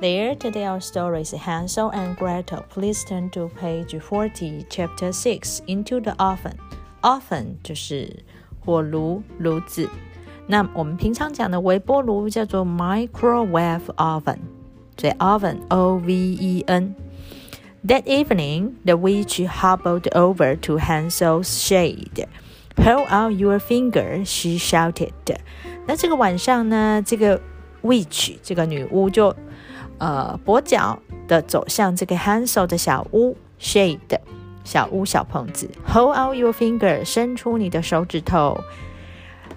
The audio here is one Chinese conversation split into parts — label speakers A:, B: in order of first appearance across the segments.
A: There today our story is Hansel and Gretel. Please turn to page forty, chapter six. Into the oven. Oven 就是火炉、炉子。那我们平常讲的微波炉叫做 microwave oven，所以 oven O V E N。That evening, the witch hobbled over to Hansel's shade. Hold out your finger, she shouted. 那这个晚上呢，这个 witch 这个女巫就 呃跛脚的走向这个 Hansel 的小屋 shade 小屋小棚子，Hold out your finger，伸出你的手指头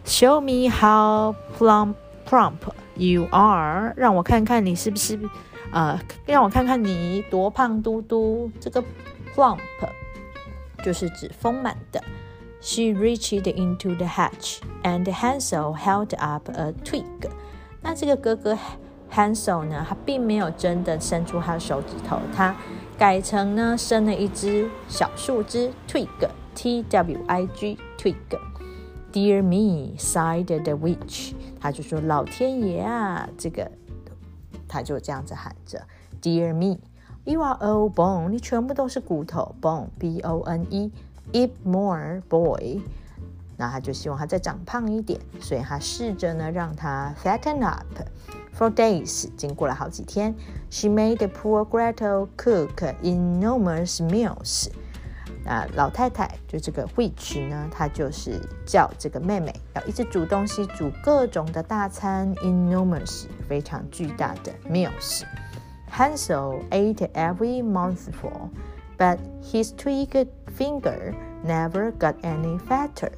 A: ，Show me how plump plump you are，让我看看你是不是呃，让我看看你多胖嘟嘟。这个 plump 就是指丰满的。She reached into the hatch, and Hansel held up a twig。那这个哥哥 Hansel 呢，他并没有真的伸出他的手指头，他改成呢伸了一只小树枝 twig，T W I G twig。Dear me，sighed the witch，他就说老天爷啊，这个他就这样子喊着，Dear me，you are all bone，你全部都是骨头，bone，B O N E，eat more boy。那他就希望他再长胖一点，所以他试着呢让他 fatten up。For days，经过了好几天，she made the poor Gretel cook enormous meals。那老太太就这个 witch 呢，她就是叫这个妹妹要一直煮东西，煮各种的大餐，enormous 非常巨大的 meals。Hansel ate every mouthful, but his twig finger never got any fatter。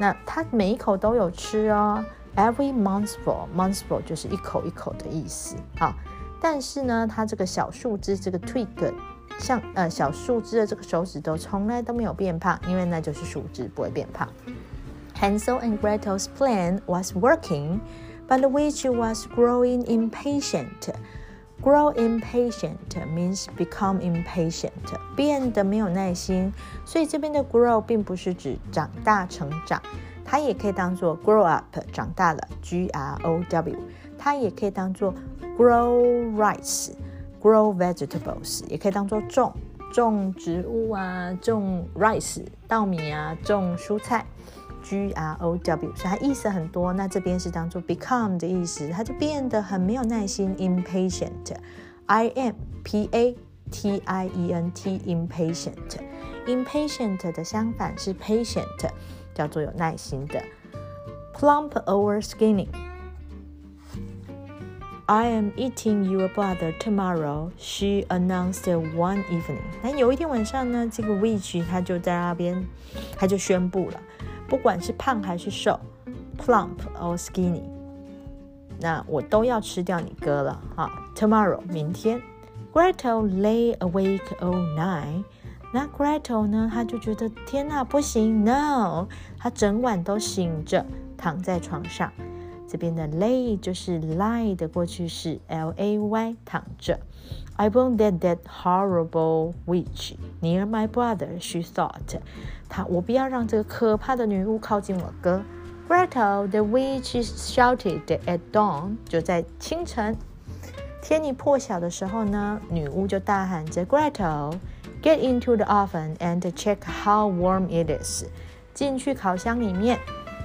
A: 那他每一口都有吃哦。Every mouthful，mouthful 就是一口一口的意思啊。但是呢，它这个小树枝这个 twig，像呃小树枝的这个手指头从来都没有变胖，因为那就是树枝不会变胖。Hansel and Gretel's plan was working, but the witch was growing impatient. Grow impatient means become impatient，变得没有耐心。所以这边的 grow 并不是指长大成长。它也可以当做 grow up，长大了，G R O W。它也可以当做 grow rice，grow vegetables，也可以当做种种植物啊，种 rice 稻米啊，种蔬菜，G R O W。所以它意思很多。那这边是当做 become 的意思，它就变得很没有耐心，impatient。I M P A T I E N T，impatient。impatient 的相反是 patient。叫做有耐心的，plump over skinny。I am eating your brother tomorrow. She announced one evening. 那有一天晚上呢，这个 witch 他就在那边，他就宣布了，不管是胖还是瘦，plump or skinny，那我都要吃掉你哥了哈。Tomorrow，明天。Gretel lay awake all night. 那 Gretel 呢？他就觉得天哪，不行，No！他整晚都醒着，躺在床上。这边的 lay 就是 lie 的过去式，L A Y，躺着。I won't let that horrible witch near my brother. She thought，他我不要让这个可怕的女巫靠近我哥。Gretel，the witch shouted at dawn，就在清晨，天一破晓的时候呢，女巫就大喊着 Gretel。Get into the oven and check how warm it is。进去烤箱里面，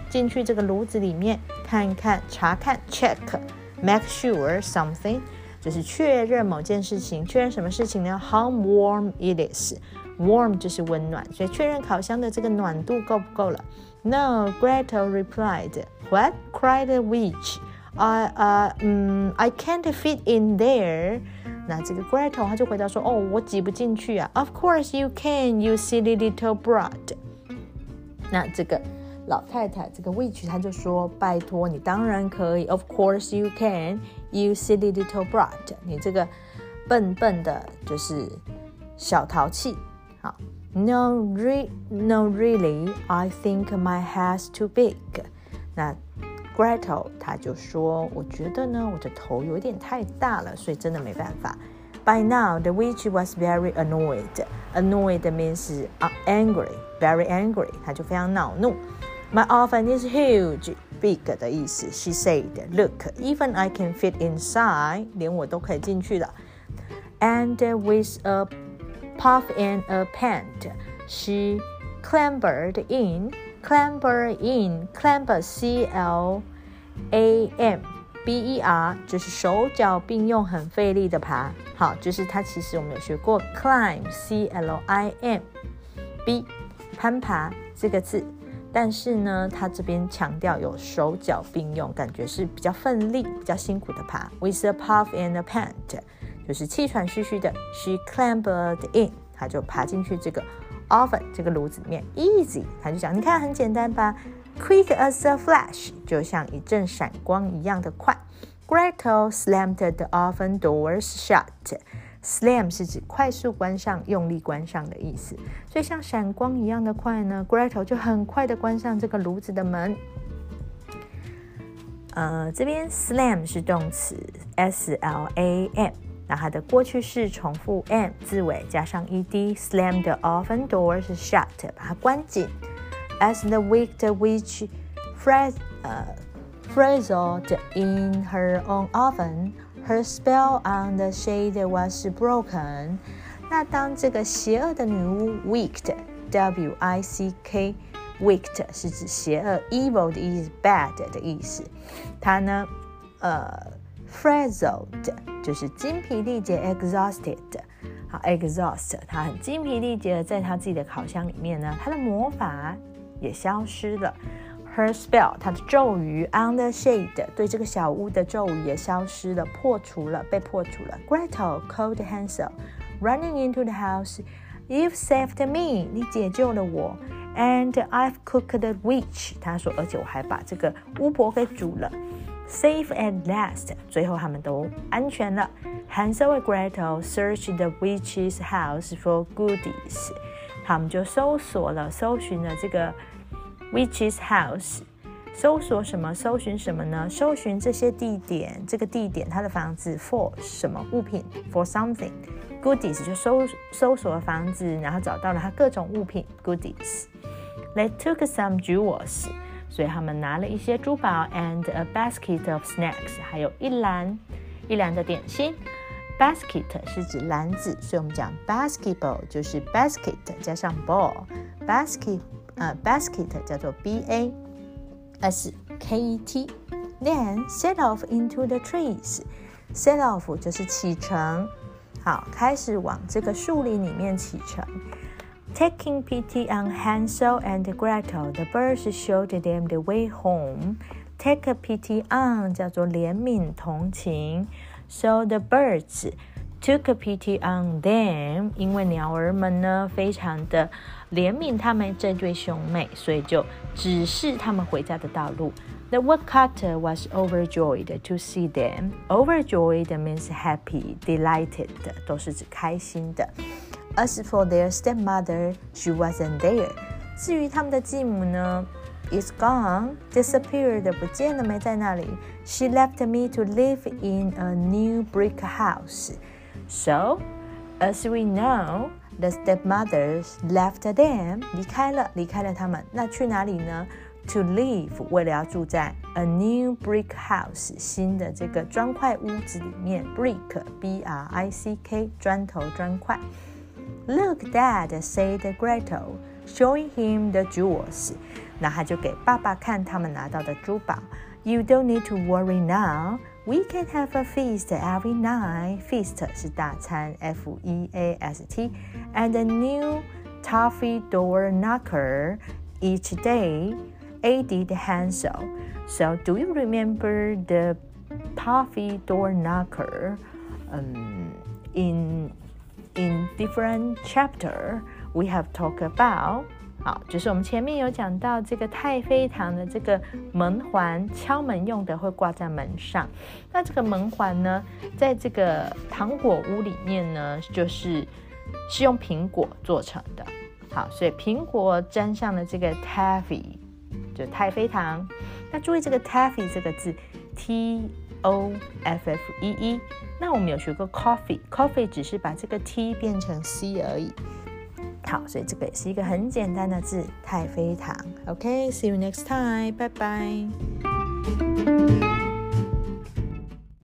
A: 进去这个炉子里面看看查看 check，make sure something，就是确认某件事情。确认什么事情呢？How warm it is。Warm 就是温暖，所以确认烤箱的这个暖度够不够了？No, Gretel replied. What? cried the witch. I, uh, um, I can't fit in there. 那这个 Gretel 他就回答说：“哦，我挤不进去啊。”Of course you can, you silly little brat。那这个老太太，这个 witch 他就说：“拜托，你当然可以。”Of course you can, you silly little brat。你这个笨笨的，就是小淘气。好，No, re, no, really, I think my head's too big。那 Gretel，他就说：“我觉得呢，我的头有点太大了，所以真的没办法。” By now, the witch was very annoyed. Annoyed means angry, very angry. 他就非常恼怒。 My oven is huge, big 的意思。She said, "Look, even I can fit inside." 连我都可以进去了。And with a puff and a pant, she clambered in. Clamber in, clamber, C L A M B E R，就是手脚并用，很费力的爬。好，就是它其实我们有学过 climb, C L I M B，攀爬这个字。但是呢，它这边强调有手脚并用，感觉是比较奋力、比较辛苦的爬。With a puff and a pant，就是气喘吁吁的。She clambered in，她就爬进去这个 oven 这个炉子里面。Easy，他就讲，你看很简单吧？Quick as a flash，就像一阵闪光一样的快。Gretel slammed the oven doors shut。Slam 是指快速关上、用力关上的意思，所以像闪光一样的快呢，Gretel 就很快的关上这个炉子的门。呃，这边 slam 是动词，s l a m，那它的过去式重复 m 字尾加上 e d，slam the oven door 是 shut，把它关紧。As the wicked witch fret 呃 frizzled in her own oven。Her spell on the shade was broken。那当这个邪恶的女巫 wicked，w i c k，wicked 是指邪恶，evil 的意思，bad 的意思。她呢，呃 ，frazzled 就是精疲力竭，exhausted。好，exhaust，他很精疲力竭的在他自己的烤箱里面呢，他的魔法也消失了。Her spell，他的咒语，on the shade，对这个小屋的咒语也消失了，破除了，被破除了。Gretel called handsel, running into the house. You've saved me，你解救了我。And I've cooked the witch，他说，而且我还把这个巫婆给煮了。Safe at last，最后他们都安全了。Hansel and Gretel searched the witch's house for goodies，他们就搜索了，搜寻了这个。Witch's house，搜索什么？搜寻什么呢？搜寻这些地点，这个地点它的房子 for 什么物品？For something。Goodies 就搜搜索房子，然后找到了它各种物品。Goodies。They took some jewels， 所以他们拿了一些珠宝，and a basket of snacks，还有一篮一篮的点心。Basket 是指篮子，所以我们讲 basketball 就是 basket 加上 ball。Basket 啊，basket 叫做 b a s k e t。Then set off into the trees。Set off 就是启程，好，开始往这个树林里面启程。Taking pity on Hansel and Gretel, the birds showed them the way home. Take a pity on 叫做怜悯同情，so the birds took a pity on them，因为鸟儿们呢非常的怜悯他们这对兄妹，所以就指示他们回家的道路。The woodcutter was overjoyed to see them. Overjoyed means happy, delighted，都是指开心的。 As for their stepmother, she wasn't there. 至于他们的继母呢，is gone, disappeared，不见了，没在那里。She left me to live in a new brick house. So, as we know, the stepmothers left them，离开了，离开了他们。那去哪里呢？To live，为了要住在 a new brick house，新的这个砖块屋子里面。Brick，B R I C K，砖头砖块。 Look, Dad said Gretel, showing him the jewels。那他就给爸爸看他们拿到的珠宝。You don't need to worry now. We can have a feast every night. Feast 是大餐，F E A S T, and a new toffee door knocker each day. Added Hansel. So, do you remember the toffee door knocker? Um, in in different chapter, we have talked about 好，就是我们前面有讲到这个太妃糖的这个门环，敲门用的会挂在门上。那这个门环呢，在这个糖果屋里面呢，就是是用苹果做成的。好，所以苹果沾上了这个 taffy，就太妃糖。那注意这个 taffy 这个字，t O F F 一一，那我们有学过 COFFEE，COFFEE 只是把这个 T 变成 C 而已。好，所以这个也是一个很简单的字，太妃糖。OK，see you next time，拜拜。